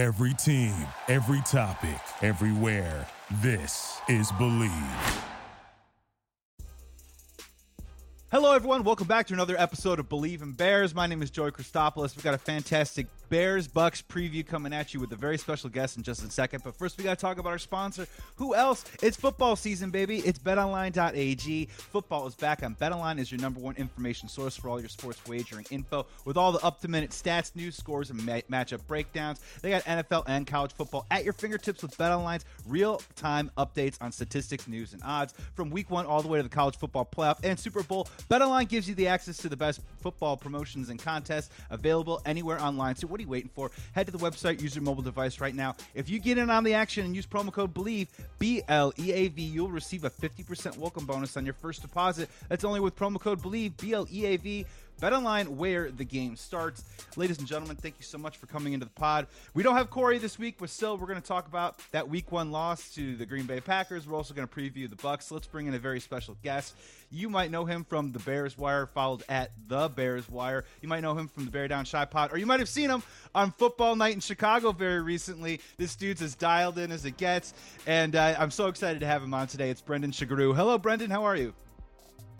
Every team, every topic, everywhere. This is Bleav. Hello, everyone. Welcome back to another episode of Bleav in Bears. My name is Joey Christopoulos. We've got a fantastic Bears Bucs preview coming at you with a very special guest in just a second. But first, we got to talk about our sponsor. Who else? It's football season, baby. It's betonline.ag. Football is back on BetOnline is your number one information source for all your sports wagering info with all the up to minute stats, news, scores, and ma- matchup breakdowns. They got NFL and college football at your fingertips with BetOnline's real time updates on statistics, news, and odds from week one all the way to the college football playoff and Super Bowl. BetOnline gives you the access to the best football promotions and contests available anywhere online. So, what are you waiting for? Head to the website, use your mobile device right now. If you get in on the action and use promo code BLEAV, B L E A V, you'll receive a 50% welcome bonus on your first deposit. That's only with promo code BLEAV, B L E A V. BetOnline, where the game starts. Ladies and gentlemen, thank you so much for coming into the pod. We don't have Corey this week, but still, we're going to talk about that Week One loss to the Green Bay Packers. We're also going to preview the Bucs. Let's bring in a very special guest. You might know him from the Bears Wire, followed at the Bears Wire. You might know him from the Bear Down Chi Pod, or you might have seen him on Football Night in Chicago very recently. This dude's as dialed in as it gets, and uh, I'm so excited to have him on today. It's Brendan Sugrue. Hello, Brendan. How are you?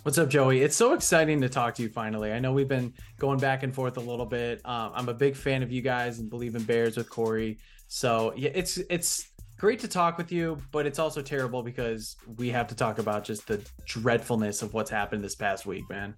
What's up, Joey? It's so exciting to talk to you finally. I know we've been going back and forth a little bit. Um, I'm a big fan of you guys and Bleav in Bears with Corey. So yeah, it's it's great to talk with you, but it's also terrible because we have to talk about just the dreadfulness of what's happened this past week, man.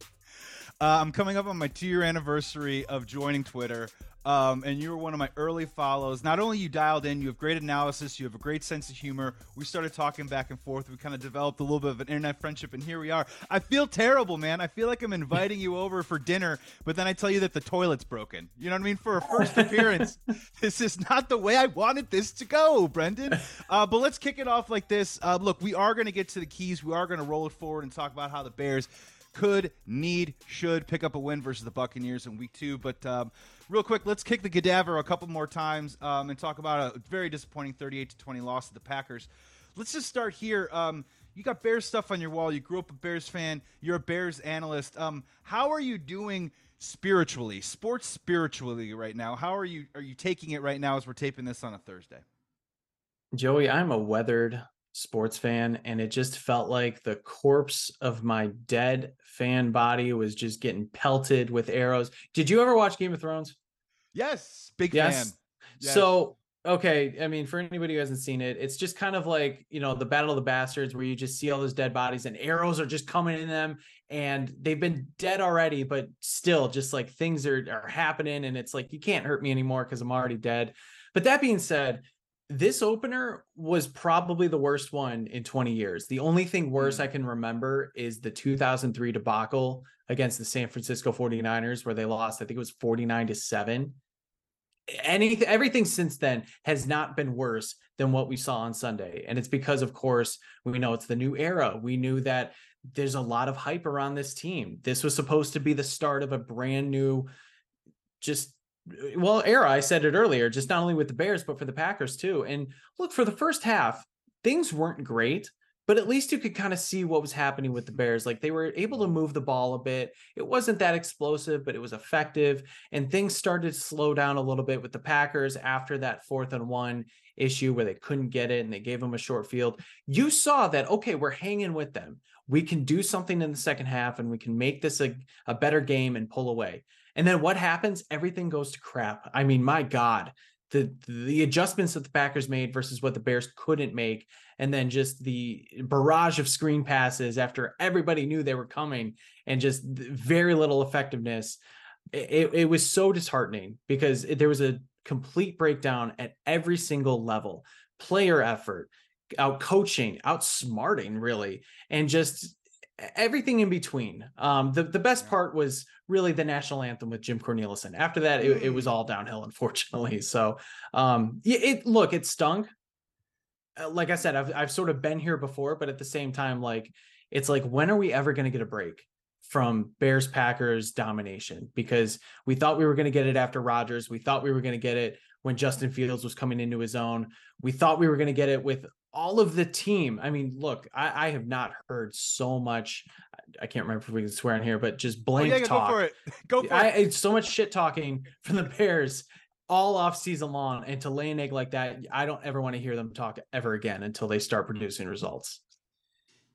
Uh, I'm coming up on my two year anniversary of joining Twitter. Um, and you were one of my early follows. Not only you dialed in, you have great analysis, you have a great sense of humor. We started talking back and forth. We kind of developed a little bit of an internet friendship, and here we are. I feel terrible, man. I feel like I'm inviting you over for dinner, but then I tell you that the toilet's broken. You know what I mean? For a first appearance, this is not the way I wanted this to go, Brendan. Uh, but let's kick it off like this. Uh, look, we are going to get to the keys. We are going to roll it forward and talk about how the Bears could, need, should pick up a win versus the Buccaneers in week two. But um, real quick, let's kick the cadaver a couple more times um, and talk about a very disappointing 38 to 20 loss to the Packers. Let's just start here. Um, you got Bears stuff on your wall. You grew up a Bears fan. You're a Bears analyst. Um, how are you doing spiritually, sports spiritually right now? How are you? Are you taking it right now as we're taping this on a Thursday? Joey, I'm a weathered sports fan and it just felt like the corpse of my dead fan body was just getting pelted with arrows. Did you ever watch Game of Thrones? Yes, big yes. fan. Yes. So, okay, I mean for anybody who hasn't seen it, it's just kind of like, you know, the Battle of the Bastards where you just see all those dead bodies and arrows are just coming in them and they've been dead already but still just like things are are happening and it's like you can't hurt me anymore cuz I'm already dead. But that being said, this opener was probably the worst one in 20 years. The only thing worse mm. I can remember is the 2003 debacle against the San Francisco 49ers where they lost I think it was 49 to 7. Anything everything since then has not been worse than what we saw on Sunday. And it's because of course we know it's the new era. We knew that there's a lot of hype around this team. This was supposed to be the start of a brand new just Eh, well era i said it earlier just not only with the bears but for the packers too. And look for the first half things weren't great but at least you could kind of see what was happening with the bears. Like they were able to move the ball a bit. It wasn't that explosive but it was effective and things started to slow down a little bit with the packers after that fourth and one issue where they couldn't get it and they gave them a short field. You saw that okay we're hanging with them. We can do something in the second half and we can make this a, a better game and pull away and then what happens? Everything goes to crap. I mean, my God, the the adjustments that the Packers made versus what the Bears couldn't make, and then just the barrage of screen passes after everybody knew they were coming, and just very little effectiveness. It, it was so disheartening because there was a complete breakdown at every single level player effort out coaching out smarting, really and just everything in between. Um, the the best part was really the national anthem with Jim Cornelison. After that, it, it was mm. all downhill, unfortunately. So, um, it, it look it stunk. Uh, like I said, I've I've sort of been here before, but at the same time, like it's like when are we ever going to get a break? from Bears Packers domination because we thought we were going to get it after Rodgers. We thought we were going to get it when Justin Fields was coming into his own. We thought we were going to get it with all of the team. I mean, look, I, I, have not heard so much. I can't remember if we can swear in here, but just blank oh, yeah, talk. Go for it. Go for I, it. It's so much shit talking from the Bears all off season long and to lay an egg like that, I don't ever want to hear them talk ever again until they start producing results.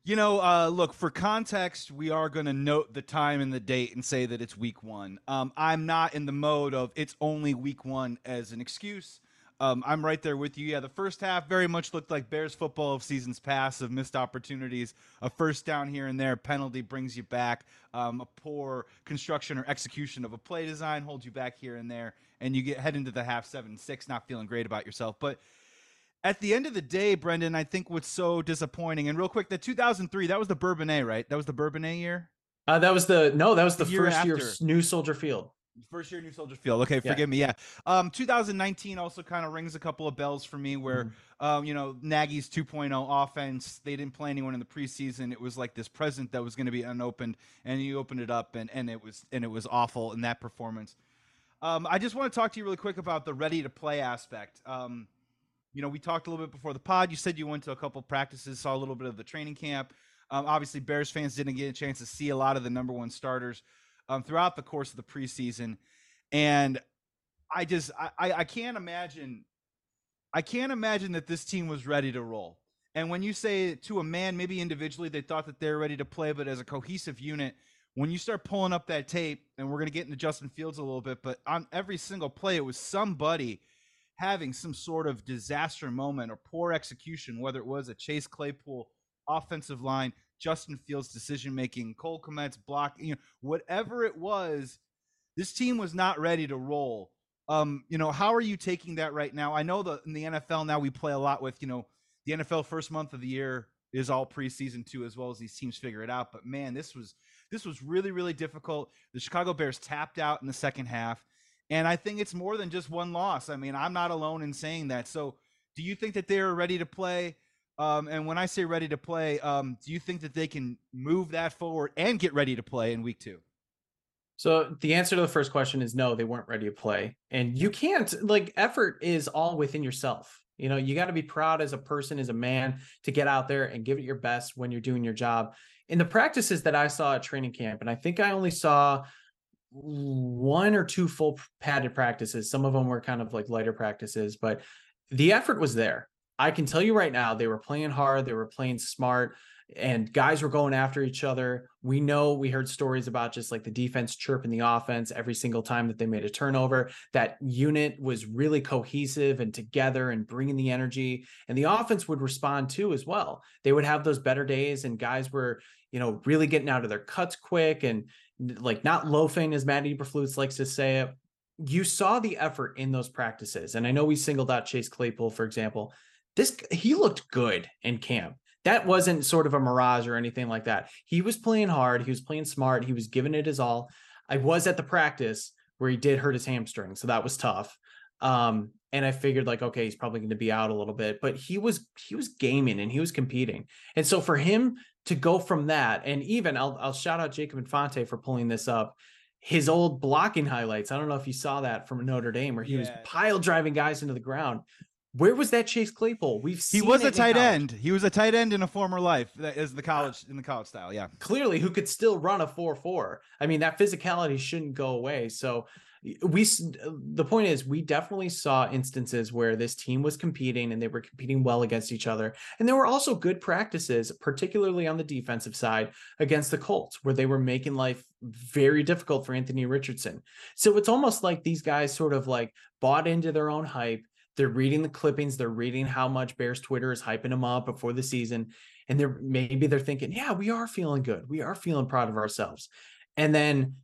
You know, uh, look, for context, we are going to note the time and the date and say that it's week one. Um, I'm not in the mode of it's only week one as an excuse. Um, I'm right there with you. Yeah, the first half very much looked like Bears football of seasons past, of missed opportunities. A first down here and there, penalty brings you back. Um, a poor construction or execution of a play design holds you back here and there, and you get head into the half seven six, not feeling great about yourself. But at the end of the day, Brendan, I think what's so disappointing, and real quick, the 2003, that was the Bourbonnais, right? That was the Bourbonnais year? Uh, that was the, no, that was the, The year first year of New Soldier Field. First year New Soldier Field. Okay, Yeah. forgive me. Yeah. Um, 2019 also kind of rings a couple of bells for me where, Mm-hmm. um, you know, Nagy's 2.0 offense, they didn't play anyone in the preseason. It was like this present that was going to be unopened and you opened it up and, and it was, and it was awful in that performance. Um, I just want to talk to you really quick about the ready to play aspect. Um, you know, we talked a little bit before the pod. You said you went to a couple practices, saw a little bit of the training camp. Um, obviously, Bears fans didn't get a chance to see a lot of the number one starters um, throughout the course of the preseason, and I just I, I can't imagine I can't imagine that this team was ready to roll. And when you say to a man, maybe individually they thought that they're ready to play, but as a cohesive unit, when you start pulling up that tape, and we're going to get into Justin Fields a little bit, but on every single play, it was somebody having some sort of disaster moment or poor execution, whether it was a Chase Claypool offensive line, Justin Fields decision making, Cole Kmet's block, you know, whatever it was, this team was not ready to roll. Um, you know, how are you taking that right now? I know that in the NFL now we play a lot with, you know, the NFL first month of the year is all preseason too, as well as these teams figure it out. But man, this was this was really, really difficult. The Chicago Bears tapped out in the second half. And I think it's more than just one loss. I mean, I'm not alone in saying that. So do you think that they're ready to play? Um, and when I say ready to play, um, do you think that they can move that forward and get ready to play in week two? So the answer to the first question is no, they weren't ready to play. And you can't like effort is all within yourself. You know, you got to be proud as a person, as a man, to get out there and give it your best when you're doing your job. In the practices that I saw at training camp, and I think I only saw one or two full padded practices. Some of them were kind of like lighter practices, but the effort was there. I can tell you right now, they were playing hard, they were playing smart, and guys were going after each other. We know we heard stories about just like the defense chirping the offense every single time that they made a turnover. That unit was really cohesive and together and bringing the energy, and the offense would respond too as well. They would have those better days, and guys were, you know, really getting out of their cuts quick and like not loafing, as Matt Eberflus likes to say it. You saw the effort in those practices, and I know we singled out Chase Claypool, for example. This he looked good in camp that wasn't sort of a mirage or anything like that. He was playing hard, he was playing smart, he was giving it his all. I was at the practice where he did hurt his hamstring, so that was tough. Um, and I figured like, okay, he's probably going to be out a little bit, but he was he was gaming and he was competing, and so for him to go from that, and even I'll I'll shout out Jacob Infante for pulling this up. His old blocking highlights. I don't know if you saw that from Notre Dame, where he was pile driving guys into the ground. Where was that Chase Claypool? We've He was a tight end. He was a tight end in a former life. That is the college in the college style. Yeah. clearly who could still run a 4-4 i mean that physicality shouldn't go away so we the point is we definitely saw instances where this team was competing and they were competing well against each other and there were also good practices particularly on the defensive side against the colts where they were making life very difficult for anthony richardson so it's almost like these guys sort of like bought into their own hype they're reading the clippings they're reading how much bears twitter is hyping them up before the season and they're maybe they're thinking, yeah, we are feeling good. We are feeling proud of ourselves. And then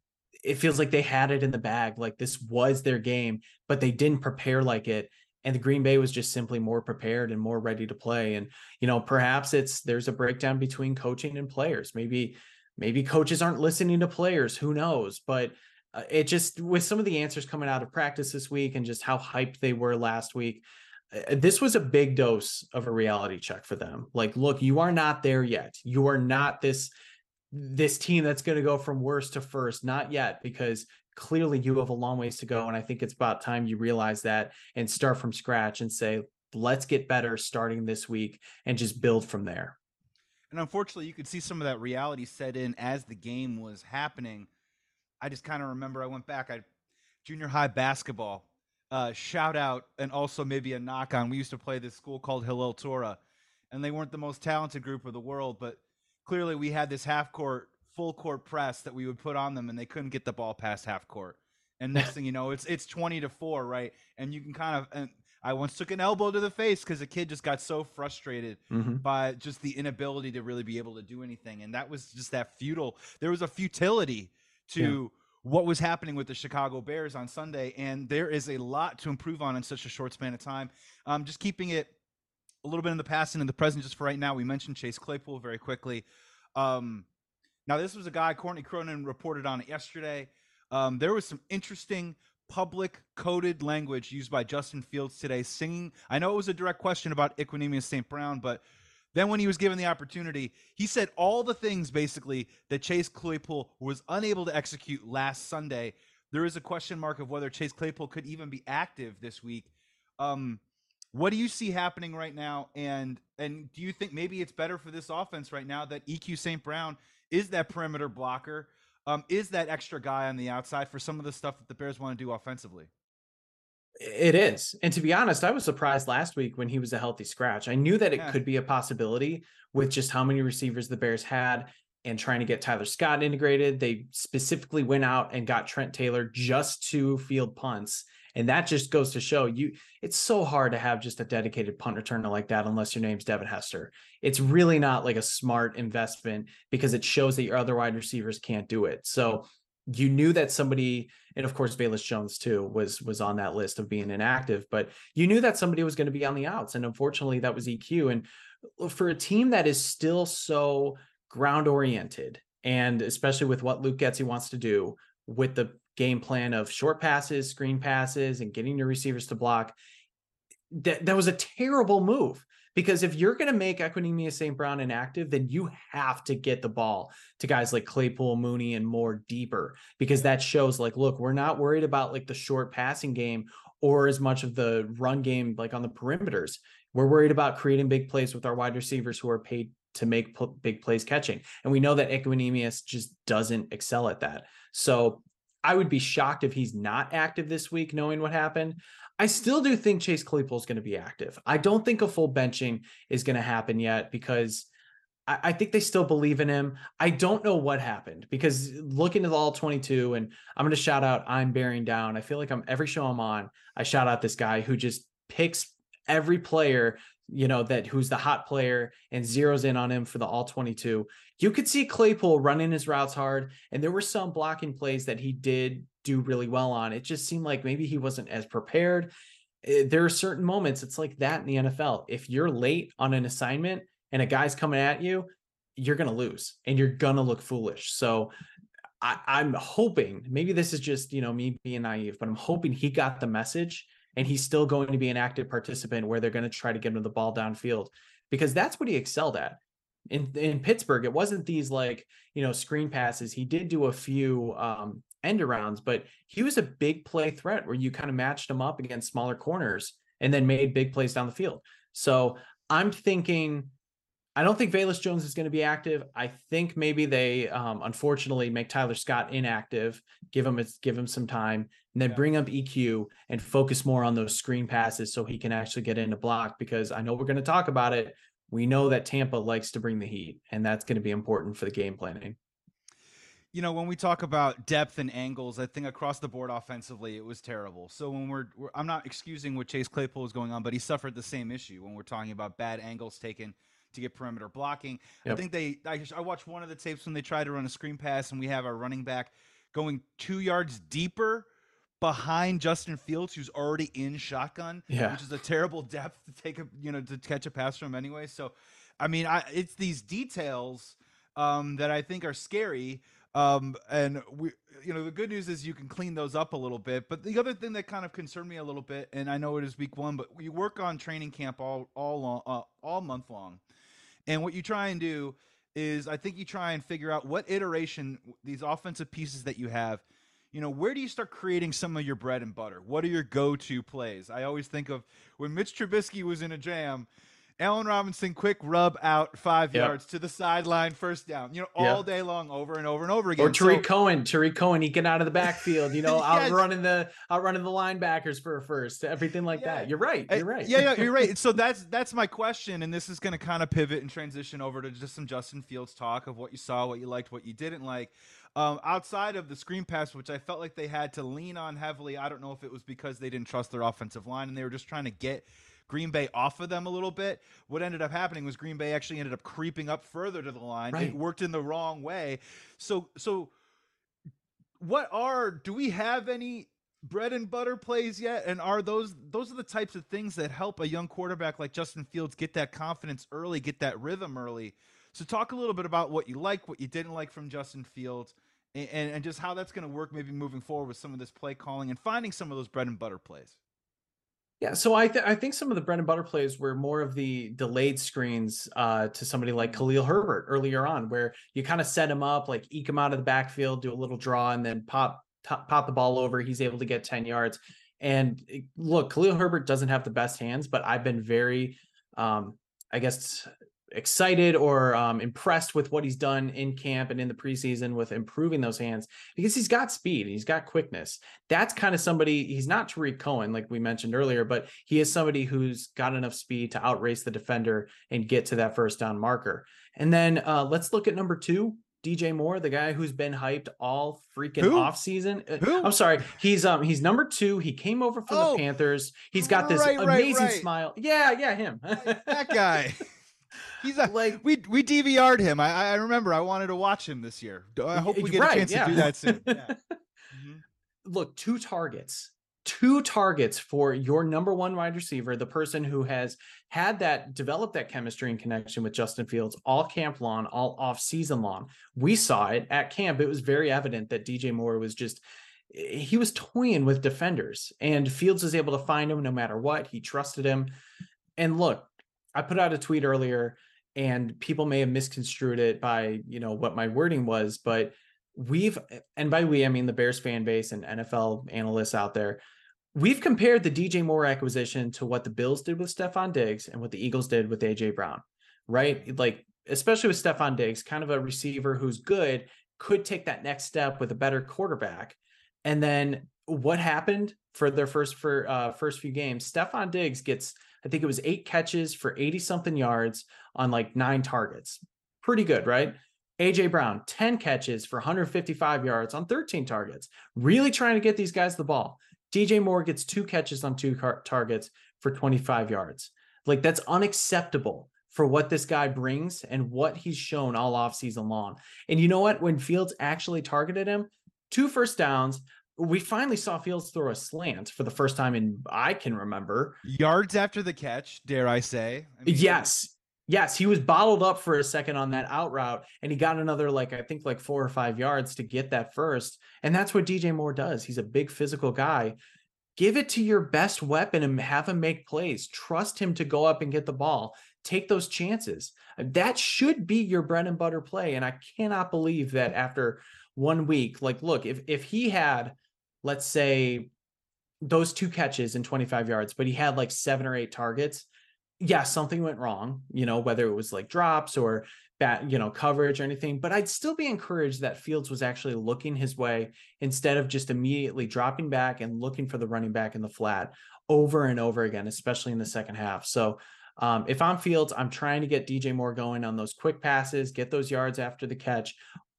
it feels like they had it in the bag, like this was their game, but they didn't prepare like it. And the Green Bay was just simply more prepared and more ready to play. And you know, perhaps it's there's a breakdown between coaching and players. Maybe maybe coaches aren't listening to players. Who knows? But uh, it just with some of the answers coming out of practice this week and just how hyped they were last week, uh, this was a big dose of a reality check for them. Like, look, you are not there yet. You are not this this team that's going to go from worst to first. Not yet, because clearly you have a long ways to go. And I think it's about time you realize that and start from scratch and say, let's get better starting this week and just build from there. And unfortunately, you could see some of that reality set in as the game was happening. I just kind of remember I went back. I junior high basketball. uh, shout out and also maybe a knock on. We used to play this school called Hillel Torah, and they weren't the most talented group of the world, but clearly we had this half court, full court press that we would put on them, and they couldn't get the ball past half court. And next thing you know, it's it's twenty to four, right? And you can kind of and I once took an elbow to the face because a kid just got so frustrated Mhm. by just the inability to really be able to do anything, and that was just that futile. There was a futility to what was happening with the Chicago Bears on Sunday, and there is a lot to improve on in such a short span of time. Um, just keeping it a little bit in the past and in the present, just for right now. We mentioned Chase Claypool very quickly. Um, now, this was a guy Courtney Cronin reported on it yesterday. Um, there was some interesting public coded language used by Justin Fields today, singing. I know it was a direct question about Equanimeous St. Brown, but then when he was given the opportunity, he said all the things basically that Chase Claypool was unable to execute last Sunday. There is a question mark of whether Chase Claypool could even be active this week. Um, what do you see happening right now? And and do you think maybe it's better for this offense right now that EQ St. Brown is that perimeter blocker, um, is that extra guy on the outside for some of the stuff that the Bears want to do offensively? It is. And to be honest, I was surprised last week when he was a healthy scratch. I knew that it Yeah. could be a possibility with just how many receivers the Bears had and trying to get Tyler Scott integrated. They specifically went out and got Trent Taylor just to field punts. And that just goes to show you it's so hard to have just a dedicated punt returner like that unless your name's Devin Hester. It's really not like a smart investment because it shows that your other wide receivers can't do it. So you knew that somebody and of course Velus Jones too was was on that list of being inactive, but you knew that somebody was going to be on the outs, and unfortunately that was EQ. And uh, for a team that is still so ground oriented, and especially with what Luke Getsy wants to do with the game plan of short passes, screen passes, and getting your receivers to block, that that was a terrible move. Because if you're going to make Equanimeous St. Brown inactive, then you have to get the ball to guys like Claypool, Mooney, and more deeper, because that shows like, look, we're not worried about like the short passing game or as much of the run game, like on the perimeters. We're worried about creating big plays with our wide receivers who are paid to make big plays catching. And we know that Equanimeous just doesn't excel at that. So I would be shocked if he's not active this week, knowing what happened. I still do think Chase Claypool is going to be active. I don't think a full benching is going to happen yet because I, I think they still believe in him. I don't know what happened because looking at the all 22, and I'm going to shout out I'm bearing down. I feel like I'm every show I'm on, I shout out this guy who just picks every player you know that who's the hot player and zeroes in on him for the all 22 you could see claypool running his routes hard and there were some blocking plays that he did do really well on. It just seemed like maybe he wasn't as prepared. Eh, there are certain moments it's like that in the nfl if you're late on an assignment and a guy's coming at you you're gonna lose and you're gonna look foolish. So I, i'm hoping maybe this is just you know me being naive but i'm hoping he got the message and he's still going to be an active participant where they're going to try to get him the ball downfield because that's what he excelled at. In in Pittsburgh, it wasn't these like, you know, screen passes. He did do a few um end arounds, but he was a big play threat where you kind of matched him up against smaller corners and then made big plays down the field. So I'm thinking I don't think Velus Jones is going to be active. I think maybe they um, unfortunately make Tyler Scott inactive, give him give him some time, and then Yeah. bring up EQ and focus more on those screen passes so he can actually get into block. Because I know we're going to talk about it. We know that Tampa likes to bring the heat, and that's going to be important for the game planning. you know, when we talk about depth and angles, I think across the board offensively, it was terrible. So when we're, we're I'm not excusing what Chase Claypool was going on, but he suffered the same issue when we're talking about bad angles taken to get perimeter blocking. I think they, I, I watched one of the tapes when they tried to run a screen pass, and we have our running back going two yards deeper behind Justin Fields, who's already in shotgun, Yeah. which is a terrible depth to take a, you know, to catch a pass from anyway. So, I mean, I, it's these details um, that I think are scary. Um, and we, you know, the good news is you can clean those up a little bit. But the other thing that kind of concerned me a little bit, and I know it is week one, but we work on training camp all all long, uh, all month long, and what you try and do is, I think you try and figure out what iteration these offensive pieces that you have. You know, where do you start creating some of your bread and butter? What are your go-to plays? I always think of when Mitch Trubisky was in a jam Allen Robinson, quick rub out five Yep. yards to the sideline, first down. You know, Yep. all day long, over and over and over again. Or Tarik So- Cohen, Tarik Cohen, he get out of the backfield, you know, Yes. outrunning the outrunning the linebackers for a first, everything like Yeah. that. You're right. You're right. Yeah, yeah, you're right. So that's that's my question, and this is going to kind of pivot and transition over to just some Justin Fields talk of what you saw, what you liked, what you didn't like. Um, outside of the screen pass, which I felt like they had to lean on heavily. I don't know if it was because they didn't trust their offensive line and they were just trying to get Green Bay off of them a little bit. What ended up happening was Green Bay actually ended up creeping up further to the line. It worked in the wrong way. So so what are do we have any bread and butter plays yet and are those those are the types of things that help a young quarterback like Justin Fields get that confidence early get that rhythm early so talk a little bit about what you like what you didn't like from Justin Fields and and, just how that's going to work maybe moving forward with some of this play calling and finding some of those bread and butter plays Yeah, so I th- I think some of the bread and butter plays were more of the delayed screens uh, to somebody like Khalil Herbert earlier on, where you kind of set him up, like eke him out of the backfield, do a little draw, and then pop top, pop the ball over. He's able to get ten yards. And eh, look, Khalil Herbert doesn't have the best hands, but I've been very, um, I guess, excited or um, impressed with what he's done in camp and in the preseason with improving those hands because he's got speed, and he's got quickness. That's kind of somebody. He's not Tarik Cohen, like we mentioned earlier, but he is somebody who's got enough speed to outrace the defender and get to that first down marker. And then uh, let's look at number two. DJ Moore, the guy who's been hyped all freaking Who? off season. Who? I'm sorry. He's um he's number two. He came over from Oh, the Panthers. He's got this right, right, amazing right. smile. Yeah, yeah, him. that guy he's a like we we DVR'd him I I remember I wanted to watch him this year I hope we get Right, a chance yeah. to do that soon yeah. Mhm. look, two targets, two targets for your number one wide receiver, the person who has had that developed that chemistry and connection with Justin Fields all camp long, all off season long. We saw it at camp. It was very evident that DJ Moore was just he was toying with defenders and Fields was able to find him no matter what. He trusted him. And look, I put out a tweet earlier and people may have misconstrued it by, you know, what my wording was, but we've and by we I mean the Bears fan base and NFL analysts out there. We've compared the DJ Moore acquisition to what the Bills did with Stefon Diggs and what the Eagles did with AJ Brown, right? Like especially with Stefon Diggs, kind of a receiver who's good, could take that next step with a better quarterback. And then what happened for their first for uh first few games? Stefon Diggs gets I think it was 8 catches for 80 something yards on like 9 targets. Pretty good, right? AJ Brown, 10 catches for 155 yards on 13 targets. Really trying to get these guys the ball. DJ Moore gets two catches on two car- targets for 25 yards. Like that's unacceptable for what this guy brings and what he's shown all off season long. And you know what? When Fields actually targeted him, two first downs. We finally saw Fields throw a slant for the first time in I can remember. yards after the catch dare I say I mean, Yes. Yes, he was bottled up for a second on that out route, and he got another like I think like four or five yards to get that first. And that's what DJ Moore does. He's a big physical guy. Give it to your best weapon and have him make plays. Trust him to go up and get the ball. Take those chances. That should be your bread and butter play. And I cannot believe that after one week, like, look, if if he had, let's say, those two catches in 25 yards, but he had like seven or eight targets, yeah, something went wrong, you know, whether it was like drops or bad, you know, coverage or anything. But I'd still be encouraged that Fields was actually looking his way instead of just immediately dropping back and looking for the running back in the flat over and over again, especially in the second half. So um, if I'm Fields, I'm trying to get DJ Moore going on those quick passes, get those yards after the catch,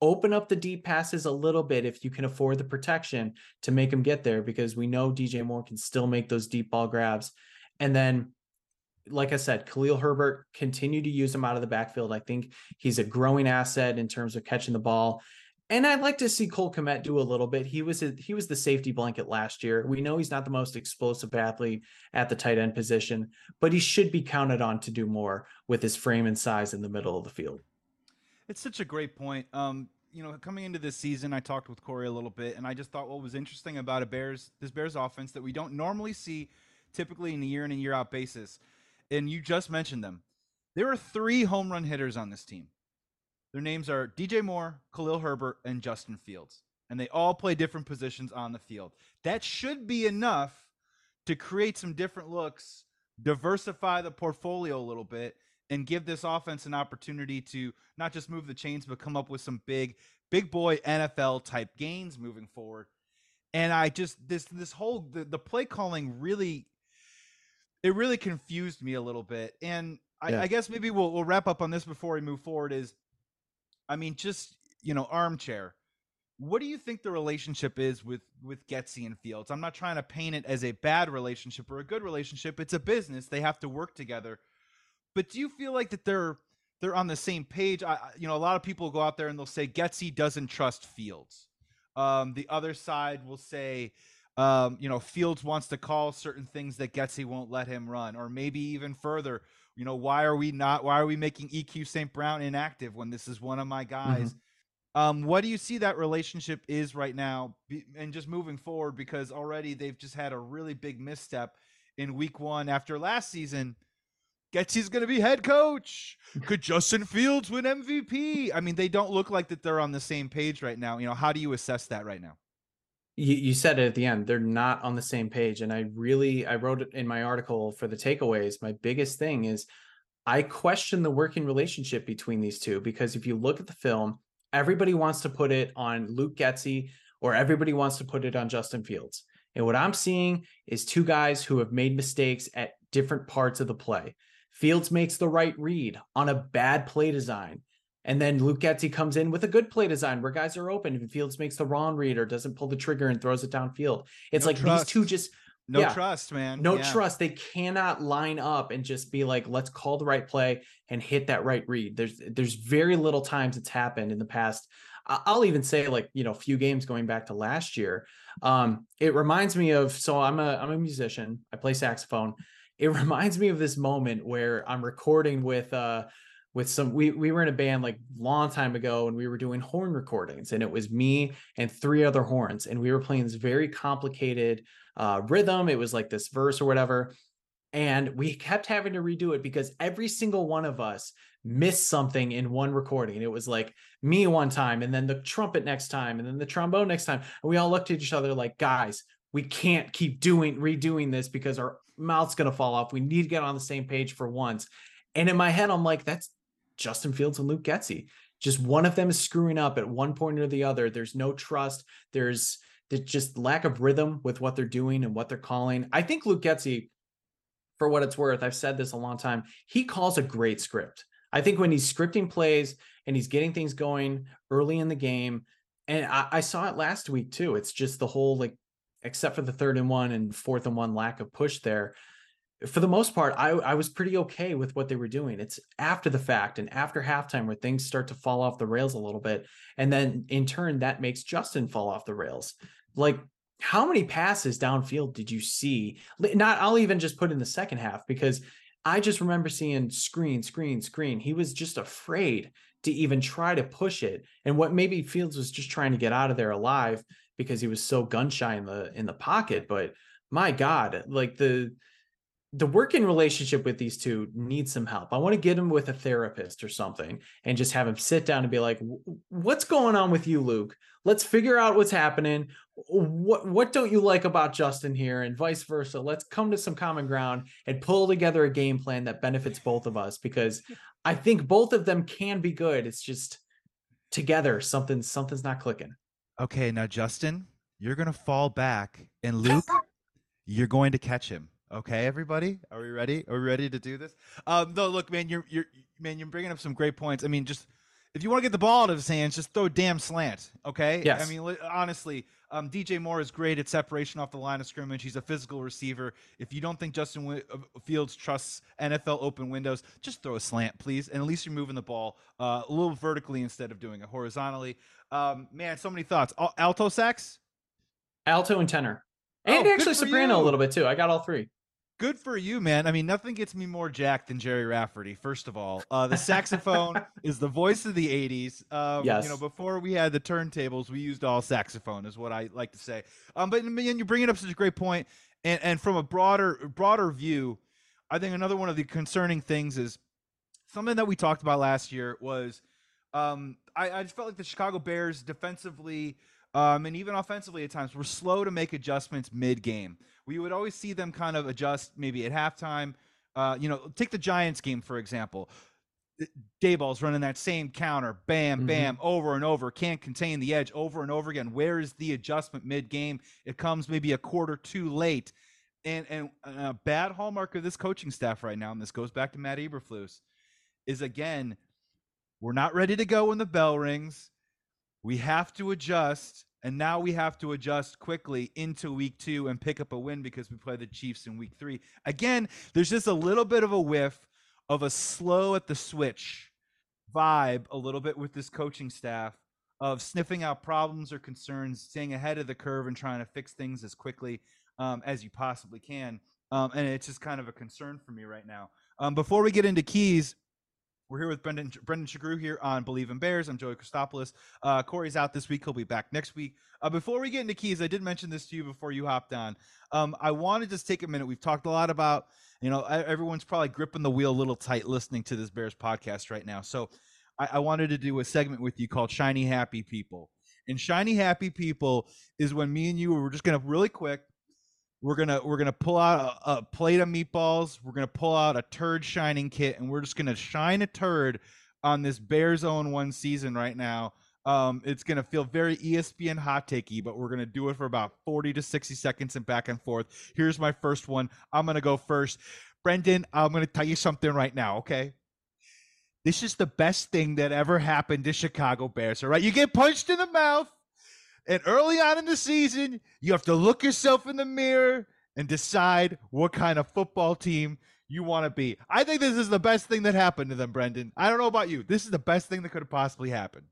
open up the deep passes a little bit if you can afford the protection to make him get there, because we know DJ Moore can still make those deep ball grabs. And then like I said, Khalil Herbert continue to use him out of the backfield. I think he's a growing asset in terms of catching the ball. And I'd like to see Cole Kmet do a little bit. He was a, he was the safety blanket last year. We know he's not the most explosive athlete at the tight end position, but he should be counted on to do more with his frame and size in the middle of the field. It's such a great point. Um, you know, coming into this season, I talked with Corey a little bit, and I just thought what was interesting about a Bears this Bears offense that we don't normally see, typically in a year in and year out basis. And you just mentioned them. There are three home run hitters on this team. Their names are DJ Moore, Khalil Herbert, and Justin Fields, and they all play different positions on the field. That should be enough to create some different looks diversify the portfolio a little bit, and give this offense an opportunity to not just move the chains, but come up with some big, big boy NFL type gains moving forward. And I just this this whole the, the play calling really it really confused me a little bit. And I, Yeah. I guess maybe we'll we'll wrap up on this before we move forward. Is I mean, just you know, armchair. What do you think the relationship is with with Getsy and Fields? I'm not trying to paint it as a bad relationship or a good relationship. It's a business; they have to work together. But do you feel like that they're they're on the same page? I, you know, a lot of people go out there and they'll say Getsy doesn't trust Fields. Um, the other side will say, um, you know, Fields wants to call certain things that Getsy won't let him run, or maybe even further. You know, why are we not? Why are we making EQ St. Brown inactive when this is one of my guys? Um, what do you see that relationship is right now, be, and just moving forward? Because already they've just had a really big misstep in Week One after last season. Getsy's going to be head coach. Could Justin Fields win MVP? I mean, they don't look like that they're on the same page right now. You know, how do you assess that right now? you, you said it at the end they're not on the same page and i really i wrote it in my article for the takeaways my biggest thing is i question the working relationship between these two because if you look at the film everybody wants to put it on luke getsy or everybody wants to put it on justin fields and what i'm seeing is two guys who have made mistakes at different parts of the play fields makes the right read on a bad play design and then Luke Getsy comes in with a good play design where guys are open. If Fields makes the wrong read or doesn't pull the trigger and throws it downfield, it's No like trust. these two just No Yeah. trust, man. no Yeah. trust. They cannot line up and just be like, let's call the right play and hit that right read. There's there's very little times it's happened in the past. I'll even say like you know a few games going back to last year. Um, it reminds me of so I'm a I'm a musician. I play saxophone. It reminds me of this moment where I'm recording with uh with some we we were in a band like long time ago and we were doing horn recordings and it was me and three other horns and we were playing this very complicated uh rhythm it was like this verse or whatever and we kept having to redo it because every single one of us missed something in one recording it was like me one time and then the trumpet next time and then the trombone next time and we all looked at each other like guys we can't keep doing redoing this because our mouth's going to fall off we need to get on the same page for once and in my head i'm like that's Justin Fields and Luke Getsy. Just one of them is screwing up at one point or the other. There's no trust. There's just lack of rhythm with what they're doing and what they're calling. I think Luke Getsy, for what it's worth, I've said this a long time. He calls a great script. I think when he's scripting plays and he's getting things going early in the game, and I, I saw it last week too. It's just the whole like, except for the third and one and fourth and one lack of push there for the most part, I, I was pretty okay with what they were doing. It's after the fact and after halftime where things start to fall off the rails a little bit. And then in turn, that makes Justin fall off the rails. Like, how many passes downfield did you see? Not, I'll even just put in the second half because I just remember seeing screen, screen, screen. He was just afraid to even try to push it. And what maybe Fields was just trying to get out of there alive because he was so gun shy in the in the pocket. But my God, like the the working relationship with these two needs some help. I want to get him with a therapist or something and just have him sit down and be like, "What's going on with you, Luke? Let's figure out what's happening. What what don't you like about Justin here and vice versa? Let's come to some common ground and pull together a game plan that benefits both of us because I think both of them can be good. It's just together something something's not clicking. Okay, now Justin, you're gonna fall back, and Luke, you're going to catch him. Okay, everybody, are we ready? Are we ready to do this? Um, no, look, man, you're you're man, you're bringing up some great points. I mean, just if you want to get the ball out of his hands, just throw a damn slant. Okay. Yes. I mean, honestly, um, DJ Moore is great at separation off the line of scrimmage. He's a physical receiver. If you don't think Justin Wi- uh, Fields trusts NFL open windows, just throw a slant, please, and at least you're moving the ball uh, a little vertically instead of doing it horizontally. Um, man, so many thoughts. Al- alto sax. Alto and tenor. Oh, And good actually soprano a little bit too. I got all three. Good for you, man. I mean, nothing gets me more jacked than Gerry Rafferty. First of all, uh, the saxophone is the voice of the '80s. Um, Yes. You know, before we had the turntables, we used all saxophone, is what I like to say. Um, but man, you're bringing up such a great point, and and from a broader broader view, I think another one of the concerning things is something that we talked about last year was um, I, I just felt like the Chicago Bears defensively um, and even offensively at times were slow to make adjustments mid game. We would always see them kind of adjust maybe at halftime Uh, you know, take the Giants game for example. Daboll's running that same counter, bam, Mhm. bam, over and over, can't contain the edge over and over again. Where is the adjustment mid game? It comes maybe a quarter too late. And and a bad hallmark of this coaching staff right now, and this goes back to Matt Eberflus, is again, we're not ready to go when the bell rings. We have to adjust, and now we have to adjust quickly into week two and pick up a win because we play the Chiefs in week three. Again, there's just a little bit of a whiff of a slow at the switch vibe a little bit with this coaching staff of sniffing out problems or concerns, staying ahead of the curve and trying to fix things as quickly um, as you possibly can. Um, and it's just kind of a concern for me right now. Um, before we get into keys, we're here with Brendan Brendan Sugrue here on Bleav in Bears. I'm Joey Christopoulos. Uh, Corey's out this week. He'll be back next week. Uh, before we get into keys, I did mention this to you before you hopped on. Um, I want to just take a minute. We've talked a lot about, you know, everyone's probably gripping the wheel a little tight listening to this Bears podcast right now. So I, I wanted to do a segment with you called Shiny Happy People. And Shiny Happy People is when me and you were just going to really quick we're gonna we're gonna pull out a, a plate of meatballs. We're gonna pull out a turd shining kit, and we're just gonna shine a turd on this Bears own one season right now. Um, it's gonna feel very ESPN hot takey, but we're gonna do it for about forty to sixty seconds and back and forth. Here's my first one. I'm gonna go first. Brendan, I'm gonna tell you something right now, okay? This is the best thing that ever happened to Chicago Bears. All right, you get punched in the mouth. And early on in the season, you have to look yourself in the mirror and decide what kind of football team you want to be. I think this is the best thing that happened to them, Brendan. I don't know about you. This is the best thing that could have possibly happened.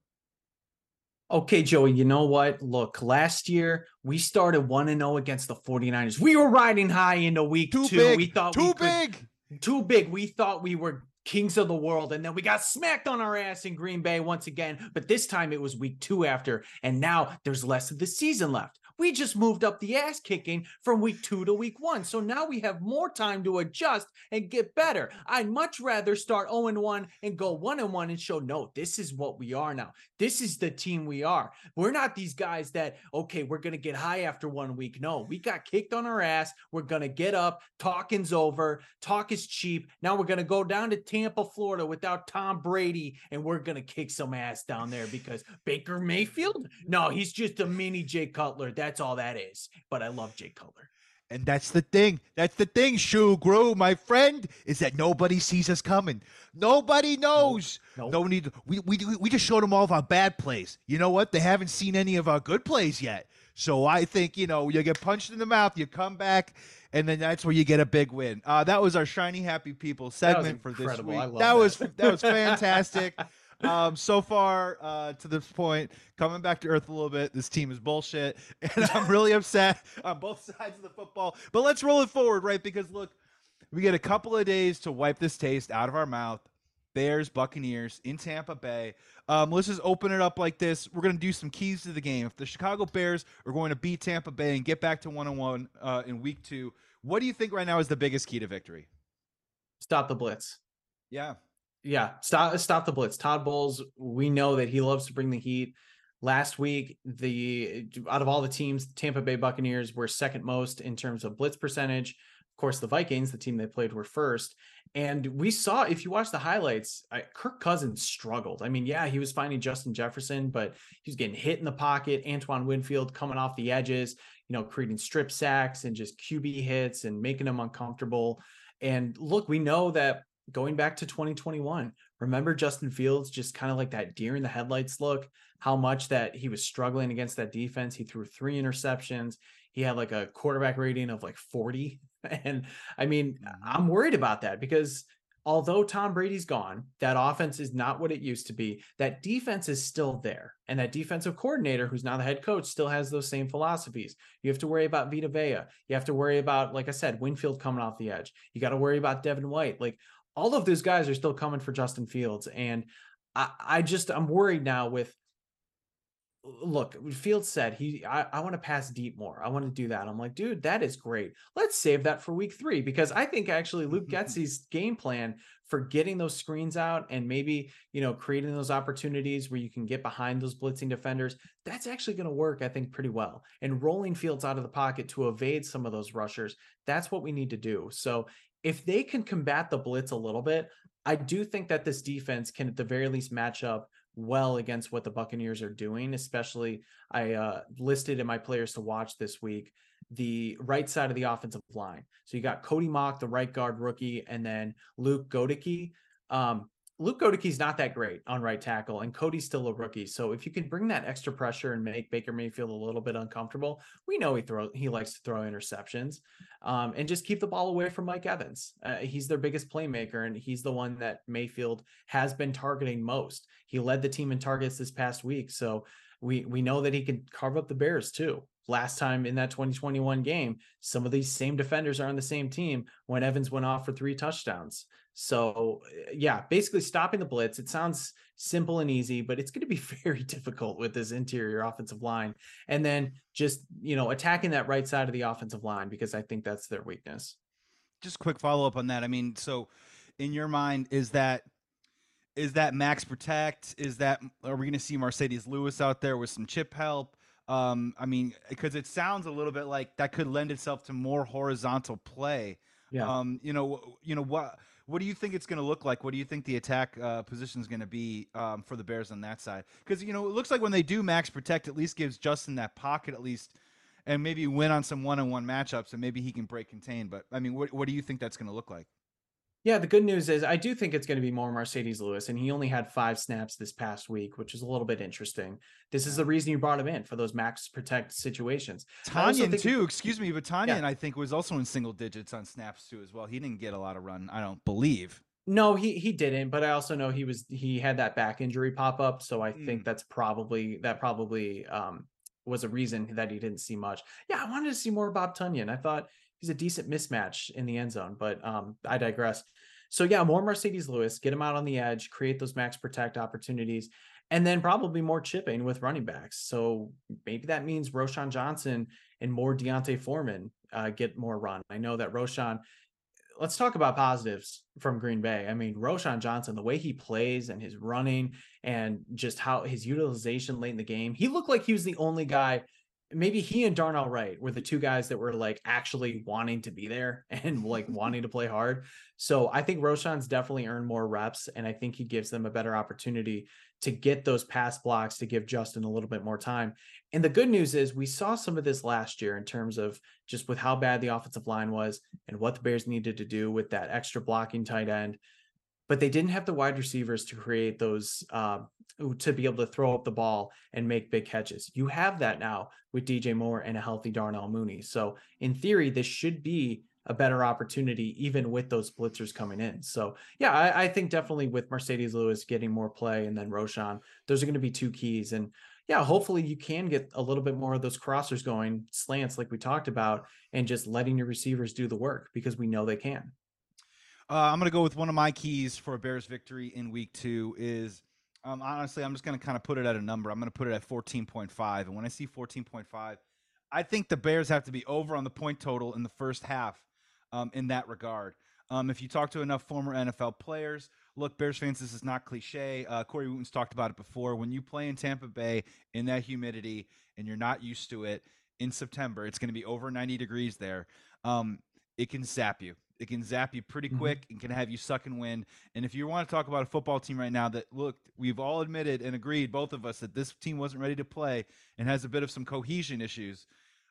Okay, Joey, you know what? Look, last year we started 1 and 0 against the 49ers. We were riding high into week Too 2. big. We thought too we could- big. too big. We thought we were kings of the world and then we got smacked on our ass in Green Bay once again, but this time it was week 2 after and now there's less of the season left. We just moved up the ass kicking from week 2 to week 1. So now we have more time to adjust and get better. I'd much rather start 0 and 1 and go 1 and 1 and show no, this is what we are now. This is the team we are. We're not these guys that okay, we're going to get high after one week. No, we got kicked on our ass. We're going to get up. Talking's over. Talk is cheap. Now we're going to go down to Tampa, Florida without Tom Brady and we're going to kick some ass down there because Baker Mayfield? No, he's just a mini Jay Cutler. That's all that is. But I love Jay Cutler. And that's the thing. That's the thing, Sugrue, my friend, is that nobody sees us coming. Nobody knows. Nope. No need. We, we we just showed them all of our bad plays. You know what? They haven't seen any of our good plays yet. So I think you know you get punched in the mouth, you come back, and then that's where you get a big win. Uh, that was our shiny happy people segment for this week. Love that was that. that was fantastic. um, so far uh, to this point, coming back to earth a little bit, this team is bullshit, and I'm really upset on both sides of the football. But let's roll it forward, right? Because look, we get a couple of days to wipe this taste out of our mouth. Bears, Buccaneers in Tampa Bay. Um, let's just open it up like this. We're going to do some keys to the game. If the Chicago Bears are going to beat Tampa Bay and get back to one on one in week two, what do you think right now is the biggest key to victory? Stop the blitz. Yeah. Yeah, stop stop the blitz. Todd Bowles, we know that he loves to bring the heat. Last week, the out of all the teams, Tampa Bay Buccaneers were second most in terms of blitz percentage. Of course, the Vikings, the team they played, were first. And we saw, if you watch the highlights, Kirk Cousins struggled. I mean, yeah, he was finding Justin Jefferson, but he was getting hit in the pocket. Antoine Winfield coming off the edges, you know, creating strip sacks and just QB hits and making them uncomfortable. And look, we know that going back to 2021, remember Justin Fields just kind of like that deer in the headlights look, how much that he was struggling against that defense. He threw three interceptions. He had like a quarterback rating of like 40. And I mean, mm-hmm. I'm worried about that because although Tom Brady's gone, that offense is not what it used to be. That defense is still there. And that defensive coordinator, who's now the head coach, still has those same philosophies. You have to worry about Vita Vea. You have to worry about, like I said, Winfield coming off the edge. You got to worry about Devin White. Like all of those guys are still coming for Justin Fields. And I, I just, I'm worried now with, look, Fields said he, I, I want to pass deep more. I want to do that. I'm like, dude, that is great. Let's save that for week three because I think actually Luke Getsy's game plan for getting those screens out and maybe, you know, creating those opportunities where you can get behind those blitzing defenders, that's actually going to work, I think, pretty well. And rolling Fields out of the pocket to evade some of those rushers, that's what we need to do. So if they can combat the blitz a little bit, I do think that this defense can at the very least match up well against what the Buccaneers are doing. Especially, I uh, listed in my players to watch this week the right side of the offensive line. So you got Cody Mauch, the right guard rookie, and then Luke Goedeke. Um, Luke Goedeke's not that great on right tackle, and Cody's still a rookie. So if you can bring that extra pressure and make Baker Mayfield a little bit uncomfortable, we know he throw he likes to throw interceptions, um, and just keep the ball away from Mike Evans. Uh, he's their biggest playmaker, and he's the one that Mayfield has been targeting most. He led the team in targets this past week, so we we know that he can carve up the Bears too. Last time in that 2021 game, some of these same defenders are on the same team when Evans went off for three touchdowns. So, eh, yeah, basically stopping the blitz. It sounds simple and easy, but it's going to be very difficult with this interior offensive line. And then just, you know, attacking that right side of the offensive line because I think that's their weakness. Just quick follow up on that. I mean, so in your mind, is that is that max protect? Is that are we going to see Marcedes Lewis out there with some chip help? Um, I mean, because it sounds a little bit like that could lend itself to more horizontal play. Yeah. Um, you know, you know what what do you think it's going to look like? What do you think the attack uh, position is going to be um, for the Bears on that side? Because you know it looks like when they do max protect, at least gives Justin that pocket at least, and maybe win on some one-on-one matchups, and maybe he can break contain. But I mean, what what do you think that's going to look like? Yeah, the good news is I do think it's going to be more Marcedes Lewis, and he only had five snaps this past week, which is a little bit interesting. This is the reason you brought him in for those max protect situations. Tonyan too, excuse me, but Tonyan yeah. I think was also in single digits on snaps too as well. He didn't get a lot of run, I don't believe. No, he he didn't, but I also know he was he had that back injury pop up, so I mm. think that's probably that probably um was a reason that he didn't see much. Yeah, I wanted to see more Bob Tonyan. I thought he's a decent mismatch in the end zone, but um, I digress. So yeah, more Marcedes Lewis, get him out on the edge, create those max protect opportunities, and then probably more chipping with running backs. So maybe that means Roschon Johnson and more D'Onta Foreman uh, get more run. I know that Roschon. Let's talk about positives from Green Bay. I mean, Roschon Johnson, the way he plays and his running and just how his utilization late in the game, he looked like he was the only guy maybe he and Darnell Wright were the two guys that were like actually wanting to be there and like wanting to play hard. So I think Roschon's definitely earned more reps, and I think he gives them a better opportunity to get those pass blocks to give Justin a little bit more time. And the good news is we saw some of this last year in terms of just with how bad the offensive line was and what the Bears needed to do with that extra blocking tight end but they didn't have the wide receivers to create those uh, to be able to throw up the ball and make big catches. You have that now with DJ Moore and a healthy Darnell Mooney. So in theory, this should be a better opportunity even with those blitzers coming in. So yeah, I, I think definitely with Marcedes Lewis getting more play and then Roschon, those are going to be two keys. And yeah, hopefully you can get a little bit more of those crossers going, slants like we talked about, and just letting your receivers do the work because we know they can. Uh, I'm going to go with one of my keys for a Bears victory in week two is um, honestly, I'm just going to kind of put it at a number. I'm going to put it at 14.5. And when I see 14.5, I think the Bears have to be over on the point total in the first half um, in that regard. Um, if you talk to enough former NFL players, look, Bears fans, this is not cliche. Uh, Corey Wootton's talked about it before. When you play in Tampa Bay in that humidity and you're not used to it in September, it's going to be over 90 degrees there. Um, it can sap you. It can zap you pretty mm-hmm. quick and can have you suck and win. And if you want to talk about a football team right now that look, we've all admitted and agreed, both of us, that this team wasn't ready to play and has a bit of some cohesion issues.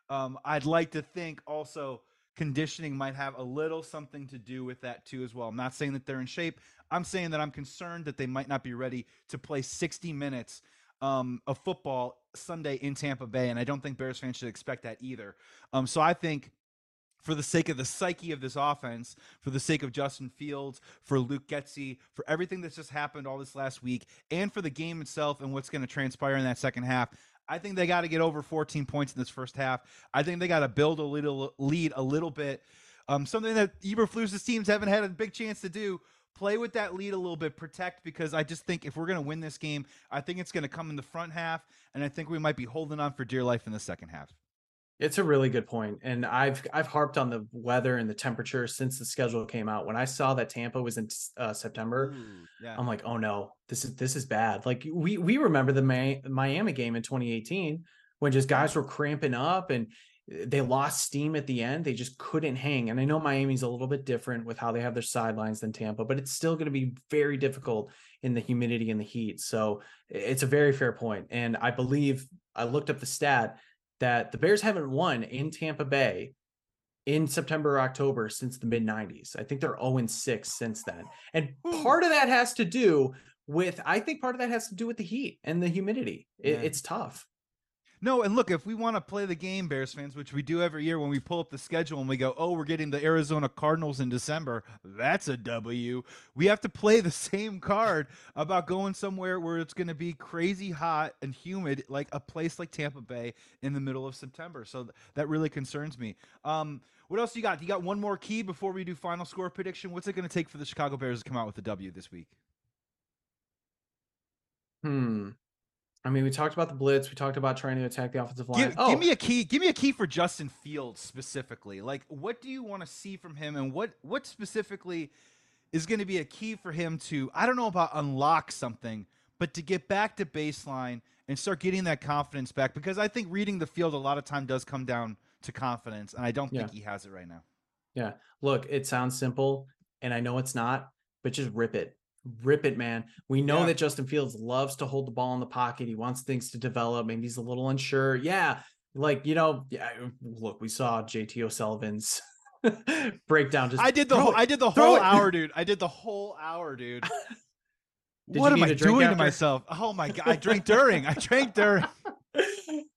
Um, I'd like to think also conditioning might have a little something to do with that too as well. I'm not saying that they're in shape. I'm saying that I'm concerned that they might not be ready to play 60 minutes um, of football Sunday in Tampa Bay, and I don't think Bears fans should expect that either. Um, so I think for the sake of the psyche of this offense, for the sake of Justin Fields, for Luke Getsy, for everything that's just happened all this last week, and for the game itself and what's going to transpire in that second half. I think they got to get over 14 points in this first half. I think they got to build a little lead a little bit. Um, something that Eberflus's teams haven't had a big chance to do. Play with that lead a little bit, protect because I just think if we're going to win this game, I think it's going to come in the front half, and I think we might be holding on for dear life in the second half. It's a really good point, and I've I've harped on the weather and the temperature since the schedule came out. When I saw that Tampa was in uh, September, yeah. I'm like, oh no, this is this is bad. Like we we remember the May, Miami game in 2018 when just guys were cramping up and they lost steam at the end. They just couldn't hang. And I know Miami's a little bit different with how they have their sidelines than Tampa, but it's still going to be very difficult in the humidity and the heat. So it's a very fair point. And I believe I looked up the stat that the Bears haven't won in Tampa Bay in September or October since the mid 90s. I think they're 0 6 since then. And hmm. part of that has to do with, I think part of that has to do with the heat and the humidity. It, yeah. It's tough. No, and look, if we want to play the game, Bears fans, which we do every year when we pull up the schedule and we go, oh, we're getting the Arizona Cardinals in December, that's a W. We have to play the same card about going somewhere where it's going to be crazy hot and humid, like a place like Tampa Bay in the middle of September. So th- that really concerns me. Um, what else you got? You got one more key before we do final score prediction. What's it going to take for the Chicago Bears to come out with a W this week? Hmm. I mean, we talked about the blitz. We talked about trying to attack the offensive line. Give, oh. give, me a key. Give me a key for Justin Fields specifically. Like, what do you want to see from him, and what what specifically is going to be a key for him to? I don't know about unlock something, but to get back to baseline and start getting that confidence back. Because I think reading the field a lot of time does come down to confidence, and I don't think yeah. he has it right now. Yeah. Look, it sounds simple, and I know it's not, but just rip it rip it, man. We know yeah. that Justin Fields loves to hold the ball in the pocket. He wants things to develop. Maybe he's a little unsure. Yeah. Like, you know, yeah, look, we saw JT O'Sullivan's breakdown. Just I did the whole, I did the whole it. hour, dude. I did the whole hour, dude. what am I doing after? to myself? Oh my god, I drank during. I drank during.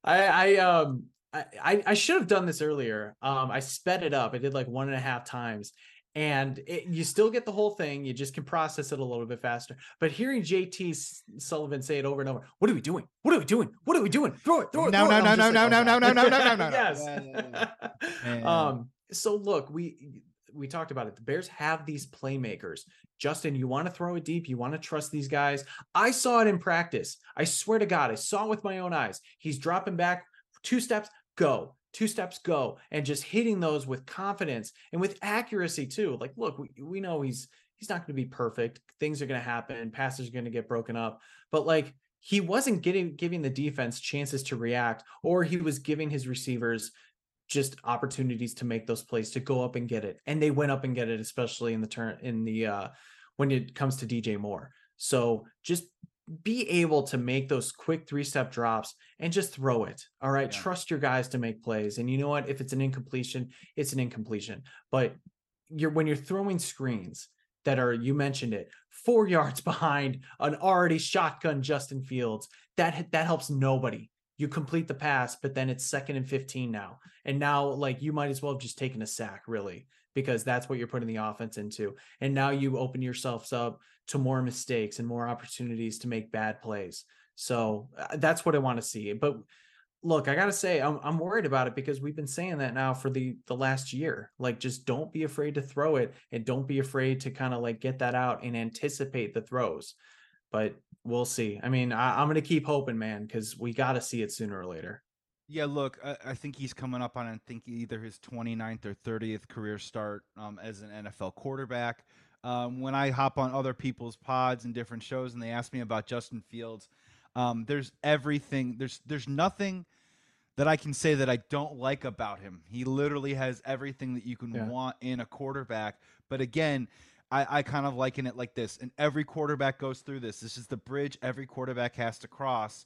I I um I, I should have done this earlier. Um, I sped it up. I did like one and a half times, and it, you still get the whole thing. You just can process it a little bit faster. But hearing JT Sullivan say it over and over, what are we doing? What are we doing? What are we doing? Throw it, throw it. No, no, no, no, no, no, no, no, no, no, no, no. Yes. um. So look, we we talked about it. The Bears have these playmakers. Justin, you want to throw it deep. You want to trust these guys. I saw it in practice. I swear to God, I saw it with my own eyes. He's dropping back two steps, go two steps go and just hitting those with confidence and with accuracy too like look we, we know he's he's not going to be perfect things are going to happen passes are going to get broken up but like he wasn't getting giving the defense chances to react or he was giving his receivers just opportunities to make those plays to go up and get it and they went up and get it especially in the turn in the uh when it comes to DJ Moore. So just be able to make those quick three step drops and just throw it. All right. Yeah. Trust your guys to make plays. And you know what? If it's an incompletion, it's an incompletion. But you're when you're throwing screens that are, you mentioned it, four yards behind an already shotgun Justin Fields, that that helps nobody. You complete the pass, but then it's second and 15 now. And now, like, you might as well have just taken a sack, really, because that's what you're putting the offense into. And now you open yourselves up to more mistakes and more opportunities to make bad plays. So uh, that's what I want to see. But look, I got to say I'm I'm worried about it because we've been saying that now for the the last year. Like just don't be afraid to throw it and don't be afraid to kind of like get that out and anticipate the throws. But we'll see. I mean, I, am to keep hoping, man, cuz we got to see it sooner or later. Yeah, look, I, I, think he's coming up on I think either his 29th or 30th career start um, as an NFL quarterback um, when I hop on other people's pods and different shows and they ask me about Justin Fields, um, there's everything. There's there's nothing that I can say that I don't like about him. He literally has everything that you can yeah. want in a quarterback. But again, I, I kind of liken it like this, and every quarterback goes through this. This is the bridge every quarterback has to cross,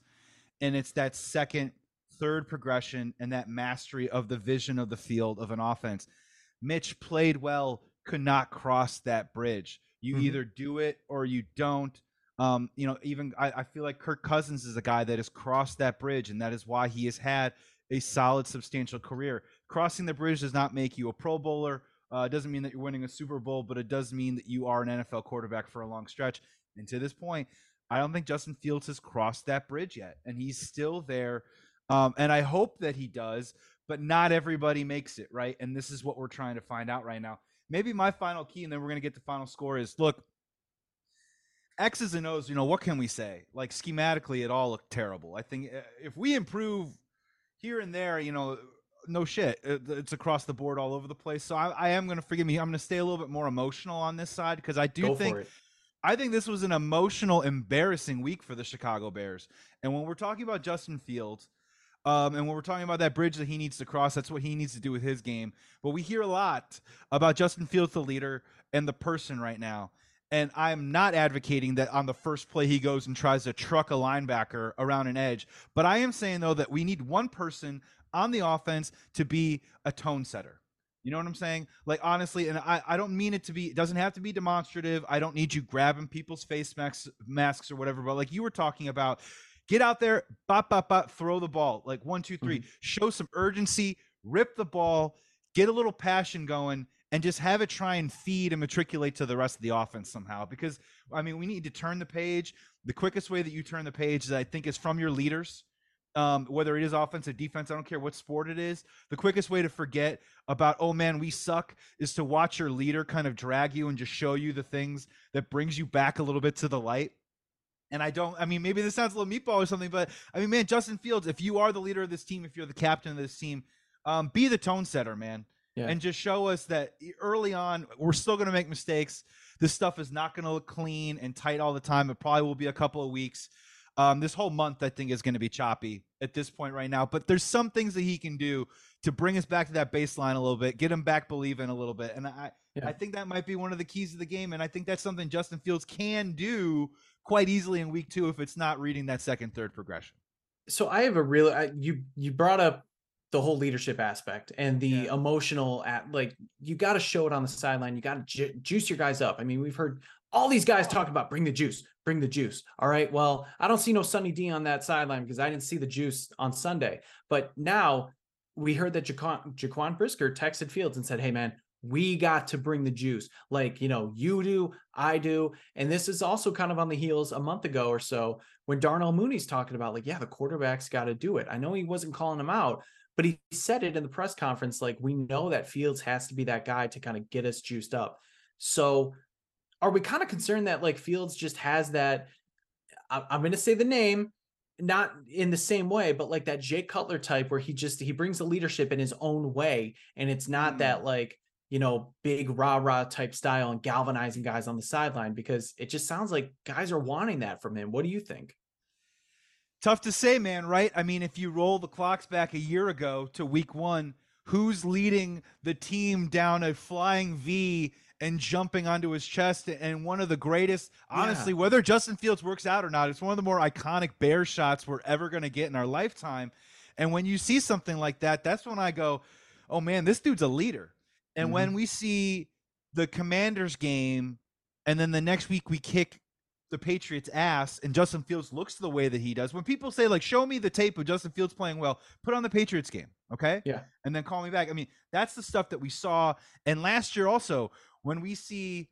and it's that second, third progression and that mastery of the vision of the field of an offense. Mitch played well could not cross that bridge. You mm-hmm. either do it or you don't. Um, you know, even I, I feel like Kirk Cousins is a guy that has crossed that bridge, and that is why he has had a solid, substantial career. Crossing the bridge does not make you a Pro Bowler. Uh, it doesn't mean that you're winning a Super Bowl, but it does mean that you are an NFL quarterback for a long stretch. And to this point, I don't think Justin Fields has crossed that bridge yet, and he's still there. Um, and I hope that he does, but not everybody makes it right. And this is what we're trying to find out right now maybe my final key, and then we're gonna get the final score. Is look, X's and O's. You know what can we say? Like schematically, it all looked terrible. I think uh, if we improve here and there, you know, no shit, it's across the board all over the place. So I, I am gonna forgive me. I'm gonna stay a little bit more emotional on this side because I do Go think. I think this was an emotional, embarrassing week for the Chicago Bears. And when we're talking about Justin Fields, Um, and when we're talking about that bridge that he needs to cross, that's what he needs to do with his game. But we hear a lot about Justin Fields, the leader and the person right now. And I'm not advocating that on the first play he goes and tries to truck a linebacker around an edge. But I am saying, though, that we need one person on the offense to be a tone setter. You know what I'm saying? Like honestly, and I, I don't mean it to be it doesn't have to be demonstrative. I don't need you grabbing people's face masks masks or whatever, but like you were talking about, Get out there, bop, bop, bop, throw the ball. Like one, two, three. Mm-hmm. Show some urgency, rip the ball, get a little passion going, and just have it try and feed and matriculate to the rest of the offense somehow. Because I mean, we need to turn the page. The quickest way that you turn the page is I think is from your leaders. Um, whether it is offense or defense, I don't care what sport it is. The quickest way to forget about, oh man, we suck, is to watch your leader kind of drag you and just show you the things that brings you back a little bit to the light. And I don't, I mean, maybe this sounds a little meatball or something, but I mean, man, Justin Fields, if you are the leader of this team, if you're the captain of this team, um, be the tone setter, man. Yeah. And just show us that early on, we're still going to make mistakes. This stuff is not going to look clean and tight all the time. It probably will be a couple of weeks. Um, this whole month, I think, is going to be choppy at this point right now. But there's some things that he can do to bring us back to that baseline a little bit, get him back believing a little bit. And I, yeah. I think that might be one of the keys of the game. And I think that's something Justin Fields can do quite easily in week two if it's not reading that second, third progression. So I have a real I, you you brought up the whole leadership aspect and the yeah. emotional at like you got to show it on the sideline. You got to ju- juice your guys up. I mean, we've heard all these guys talk about bring the juice, bring the juice. All right. Well, I don't see no Sunny D on that sideline because I didn't see the juice on Sunday. But now we heard that Jaquan, Jaquan Brisker texted Fields and said, "Hey man, we got to bring the juice like you know you do i do and this is also kind of on the heels a month ago or so when darnell mooney's talking about like yeah the quarterback's got to do it i know he wasn't calling him out but he said it in the press conference like we know that fields has to be that guy to kind of get us juiced up so are we kind of concerned that like fields just has that i'm going to say the name not in the same way, but like that Jay Cutler type where he just he brings the leadership in his own way, and it's not mm. that like you know, big rah rah type style and galvanizing guys on the sideline because it just sounds like guys are wanting that from him. What do you think? Tough to say, man, right? I mean, if you roll the clocks back a year ago to week one, who's leading the team down a flying V and jumping onto his chest? And one of the greatest, honestly, yeah. whether Justin Fields works out or not, it's one of the more iconic bear shots we're ever going to get in our lifetime. And when you see something like that, that's when I go, oh man, this dude's a leader. And mm-hmm. when we see the Commanders game, and then the next week we kick the Patriots' ass, and Justin Fields looks the way that he does. When people say like, "Show me the tape of Justin Fields playing well," put on the Patriots game, okay? Yeah, and then call me back. I mean, that's the stuff that we saw. And last year also, when we see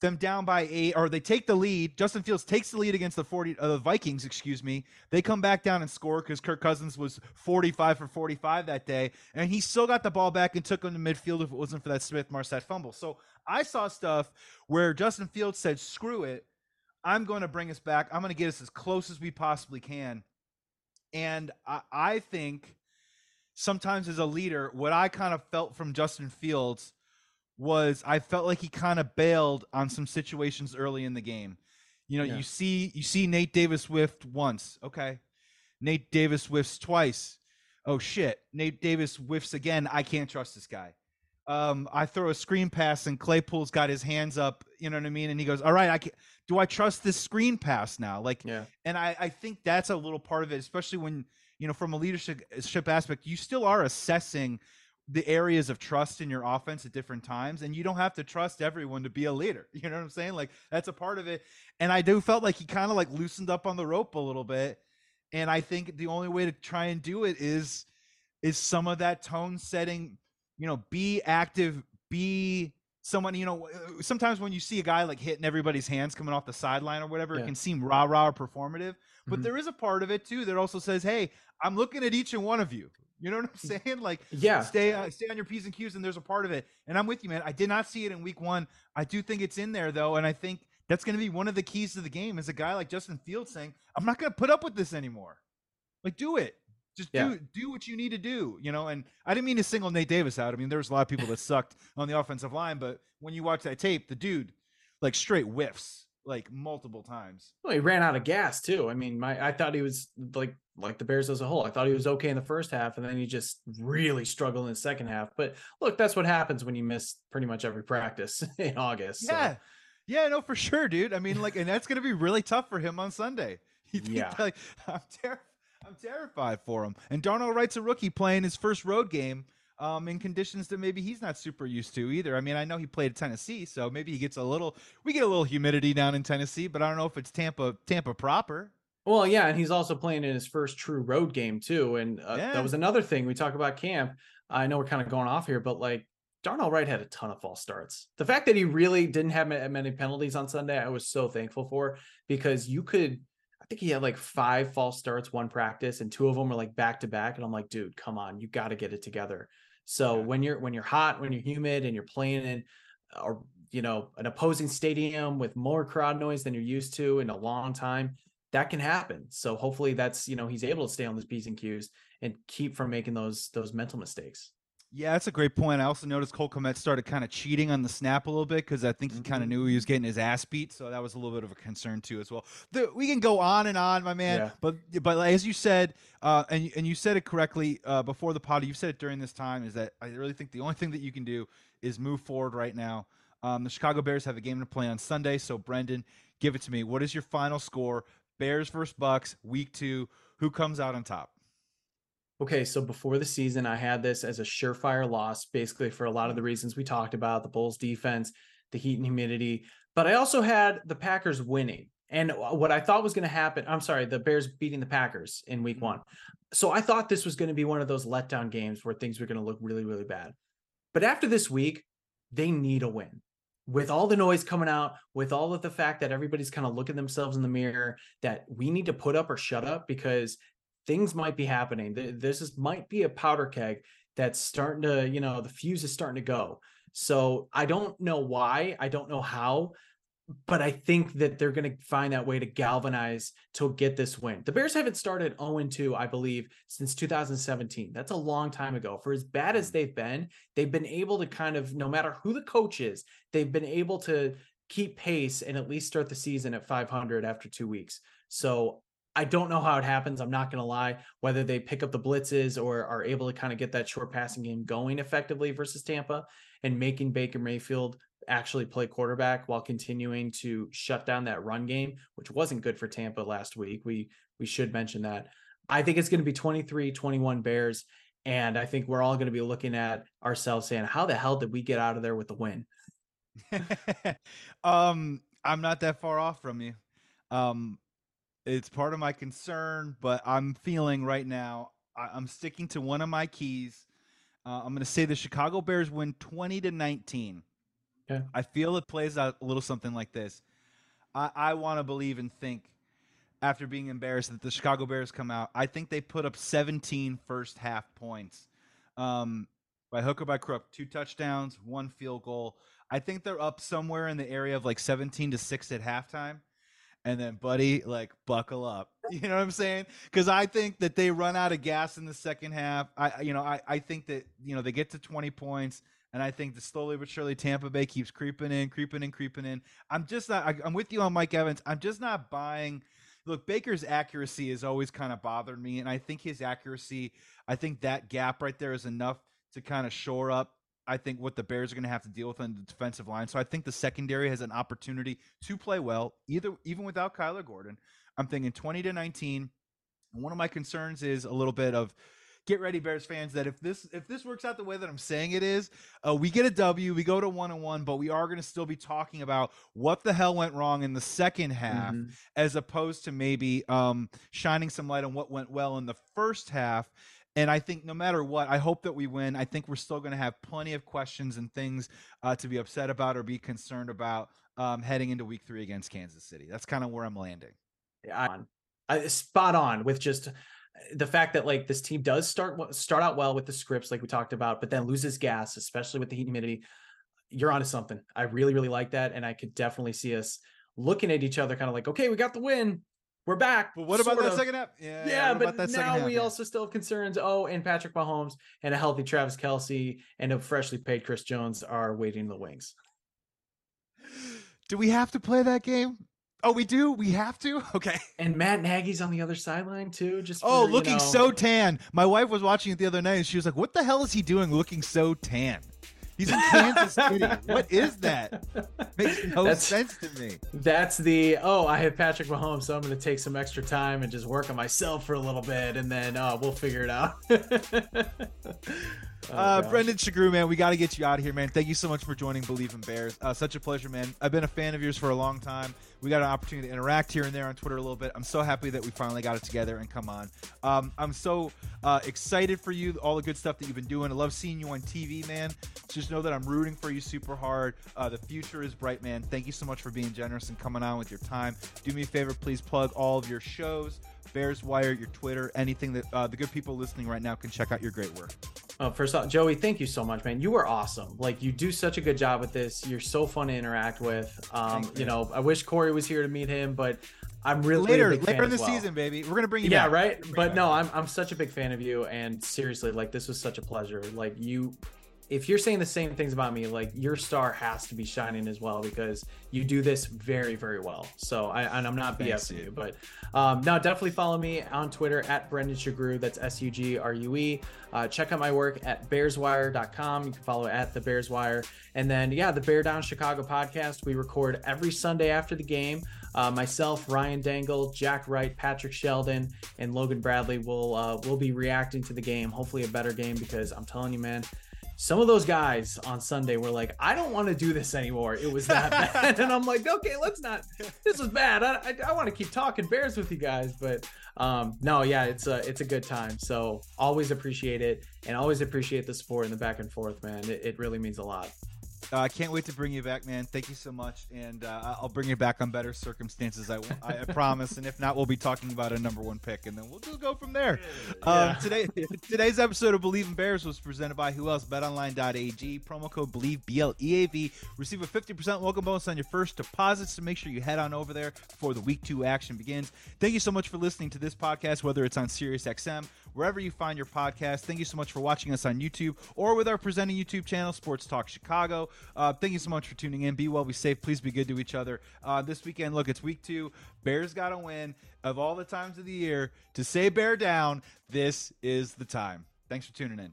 them down by eight, or they take the lead. Justin Fields takes the lead against the forty uh, the Vikings. Excuse me. They come back down and score because Kirk Cousins was forty five for forty five that day, and he still got the ball back and took him to midfield if it wasn't for that Smith Marsette fumble. So I saw stuff where Justin Fields said, "Screw it, I'm going to bring us back. I'm going to get us as close as we possibly can." And I, I think sometimes as a leader, what I kind of felt from Justin Fields was I felt like he kind of bailed on some situations early in the game. You know, yeah. you see you see Nate Davis Swift once, okay. Nate Davis whiffs twice. Oh shit. Nate Davis whiffs again. I can't trust this guy. Um, I throw a screen pass and Claypool's got his hands up, you know what I mean? And he goes, All right, I can do I trust this screen pass now? Like yeah. and I, I think that's a little part of it, especially when, you know, from a leadership aspect, you still are assessing the areas of trust in your offense at different times and you don't have to trust everyone to be a leader you know what i'm saying like that's a part of it and i do felt like he kind of like loosened up on the rope a little bit and i think the only way to try and do it is is some of that tone setting you know be active be someone you know uh, sometimes when you see a guy like hitting everybody's hands coming off the sideline or whatever yeah. it can seem rah rah or performative but mm-hmm. there is a part of it too that also says hey i'm looking at each and one of you you know what I'm saying? Like, yeah, stay uh, stay on your p's and q's, and there's a part of it. And I'm with you, man. I did not see it in week one. I do think it's in there though, and I think that's going to be one of the keys to the game. Is a guy like Justin Fields saying, "I'm not going to put up with this anymore." Like, do it. Just yeah. do do what you need to do, you know. And I didn't mean to single Nate Davis out. I mean, there was a lot of people that sucked on the offensive line, but when you watch that tape, the dude like straight whiffs like multiple times. Well, he ran out of gas too. I mean, my I thought he was like like the Bears as a whole. I thought he was okay in the first half, and then he just really struggled in the second half. But look, that's what happens when you miss pretty much every practice in August. Yeah, so. yeah, no, for sure, dude. I mean, like, and that's gonna be really tough for him on Sunday. Yeah, like, I'm ter- I'm terrified for him. And Darnell Wright's a rookie playing his first road game. Um, in conditions that maybe he's not super used to either. I mean, I know he played at Tennessee, so maybe he gets a little. We get a little humidity down in Tennessee, but I don't know if it's Tampa, Tampa proper. Well, yeah, and he's also playing in his first true road game too, and uh, yeah. that was another thing we talk about camp. I know we're kind of going off here, but like Darnell Wright had a ton of false starts. The fact that he really didn't have many penalties on Sunday, I was so thankful for because you could. I think he had like five false starts one practice, and two of them were like back to back, and I'm like, dude, come on, you got to get it together. So yeah. when you're when you're hot, when you're humid, and you're playing in, or you know, an opposing stadium with more crowd noise than you're used to in a long time, that can happen. So hopefully that's you know he's able to stay on those p's and q's and keep from making those those mental mistakes. Yeah, that's a great point. I also noticed Cole Kmet started kind of cheating on the snap a little bit because I think he kind of mm-hmm. knew he was getting his ass beat, so that was a little bit of a concern too as well. The, we can go on and on, my man, yeah. but but as you said, uh, and and you said it correctly uh, before the pod, you said it during this time, is that I really think the only thing that you can do is move forward right now. Um, the Chicago Bears have a game to play on Sunday, so Brendan, give it to me. What is your final score? Bears versus Bucs, week two. Who comes out on top? Okay, so before the season, I had this as a surefire loss, basically for a lot of the reasons we talked about the Bulls defense, the heat and humidity. But I also had the Packers winning. And uh, what I thought was going to happen, I'm sorry, the Bears beating the Packers in week mm-hmm. one. So I thought this was going to be one of those letdown games where things were going to look really, really bad. But after this week, they need a win. With all the noise coming out, with all of the fact that everybody's kind of looking themselves in the mirror, that we need to put up or shut up because things might be happening. This is might be a powder keg that's starting to, you know, the fuse is starting to go. So I don't know why, I don't know how, but I think that they're going to find that way to galvanize to get this win. The Bears haven't started 0 2, I believe, since 2017. That's a long time ago. For as bad as hmm. they've been, they've been able to kind of, no matter who the coach is, they've been able to keep pace and at least start the season at 500 after two weeks. So I don't know how it happens. I'm not going to lie. Whether they pick up the blitzes or are able to kind of get that short passing game going effectively versus Tampa and making Baker Mayfield actually play quarterback while continuing to shut down that run game, which wasn't good for Tampa last week. We we should mention that. I think it's going to be 23-21 Bears and I think we're all going to be looking at ourselves saying, "How the hell did we get out of there with the win?" um, I'm not that far off from you. Um, it's part of my concern, but I'm feeling right now I, am sticking to one of my keys. Uh, I'm going to say the Chicago Bears win 20 to 19. Okay. I feel it plays out a little something like this. I, I want to believe and think after being embarrassed that the Chicago Bears come out. I think they put up 17 first half points um, by hook or by crook. Two touchdowns, one field goal. I think they're up somewhere in the area of like 17 to 6 at halftime and then buddy like buckle up. You know what i'm saying? Because i think that they run out of gas in the second half. I you know I, I think that you know they get to 20 points and i think that slowly but surely tampa bay keeps creeping in creeping in creeping in. I'm just not I, i'm with you on mike evans. I'm just not buying look baker's accuracy has always kind of bothered me and i think his accuracy i think that gap right there is enough to kind of shore up I think what the Bears are going to have to deal with on the defensive line. So I think the secondary has an opportunity to play well, either even without Kyler Gordon. I'm thinking 20 to 19. One of my concerns is a little bit of get ready, Bears fans, that if this if this works out the way that I'm saying it is, uh, we get a W, we go to one and one, but we are going to still be talking about what the hell went wrong in the second half, mm-hmm. as opposed to maybe um, shining some light on what went well in the first half and I think no matter what, I hope that we win. I think we're still going to have plenty of questions and things uh, to be upset about or be concerned about um, heading into Week Three against Kansas City. That's kind of where I'm landing. Yeah, I, spot on with just the fact that like this team does start start out well with the scripts like we talked about, but then loses gas, especially with the heat and humidity. You're onto something. I really really like that, and I could definitely see us looking at each other, kind of like, okay, we got the win we're back. But what about that of. second half? Yeah, yeah, but now we half, also still have concerns. Oh, and Patrick Mahomes and a healthy Travis Kelce and a freshly paid Chris Jones are waiting in the wings. Do we have to play that game? Oh, we do. We have to. Okay. And Matt Nagy's on the other sideline too. Just oh, for, looking you know, so tan. My wife was watching it the other night, and she was like, "What the hell is he doing, looking so tan?" He's in Kansas City. What is that? Makes no That's- sense to me. That's the oh, I have Patrick Mahomes, so I'm going to take some extra time and just work on myself for a little bit, and then uh, we'll figure it out. Oh, Uh. Brendan Sugrue, man, we got to get you out of here, man. Thank you so much for joining Bleav in Bears. Uh, such a pleasure, man. I've been a fan of yours for a long time. We got an opportunity to interact here and there on Twitter a little bit. I'm so happy that we finally got it together and come on. Um, I'm so uh, excited for you, all the good stuff that you've been doing. I love seeing you on TV, man. Just know that I'm rooting for you super hard. Uh, the future is bright, man. Thank you so much for being generous and coming on with your time. Do me a favor, please plug all of your shows. Bears Wire, your Twitter, anything that uh, the good people listening right now can check out your great work. Oh, first off, Joey, thank you so much, man. You are awesome. Like you do such a good job with this. You're so fun to interact with. Um, you. know, I wish Corey was here to meet him, but I'm really later, a big fan later in the well. season, baby. We're gonna bring you yeah, back. right. But no, I'm I'm such a big fan of you, and seriously, like this was such a pleasure. Like you, if you're saying the same things about me, like your star has to be shining as well because you do this very, very well. So I and I'm not Thanks, BSing you, but um, no, definitely follow me on Twitter at Brendan Sugrue. That's S U G R U E. Uh, check out my work at bearswire.com. You can follow at the Bears Wire. And then, yeah, the Bear Down Chicago podcast. We record every Sunday after the game. Uh, myself, Ryan Dangle, Jack Wright, Patrick Sheldon, and Logan Bradley will uh, will be reacting to the game. Hopefully, a better game because I'm telling you, man, some of those guys on Sunday were like, I don't want to do this anymore. It was that bad. and I'm like, okay, let's not. This is bad. I, I, I want to keep talking Bears with you guys. But um, no, yeah, it's a, it's a good time. So always appreciate it and always appreciate the support and the back and forth, man. It, it really means a lot. Uh, I can't wait to bring you back, man. Thank you so much, and uh, I'll bring you back on better circumstances. I, I, promise. And if not, we'll be talking about a number one pick, and then we'll just go from there. Um, today, today's episode of Bleav in Bears was presented by who else? BetOnline.ag. Promo code Bleav B L E A V. Receive a fifty percent welcome bonus on your first deposits. So make sure you head on over there before the week two action begins. Thank you so much for listening to this podcast, whether it's on SiriusXM wherever you find your podcast. Thank you so much for watching us on YouTube or with our presenting YouTube channel, Sports Talk Chicago. Uh, thank you so much for tuning in. Be well, be safe. Please be good to each other. Uh, this weekend, look, it's week two. Bears got to win. Of all the times of the year to say bear down, this is the time. Thanks for tuning in.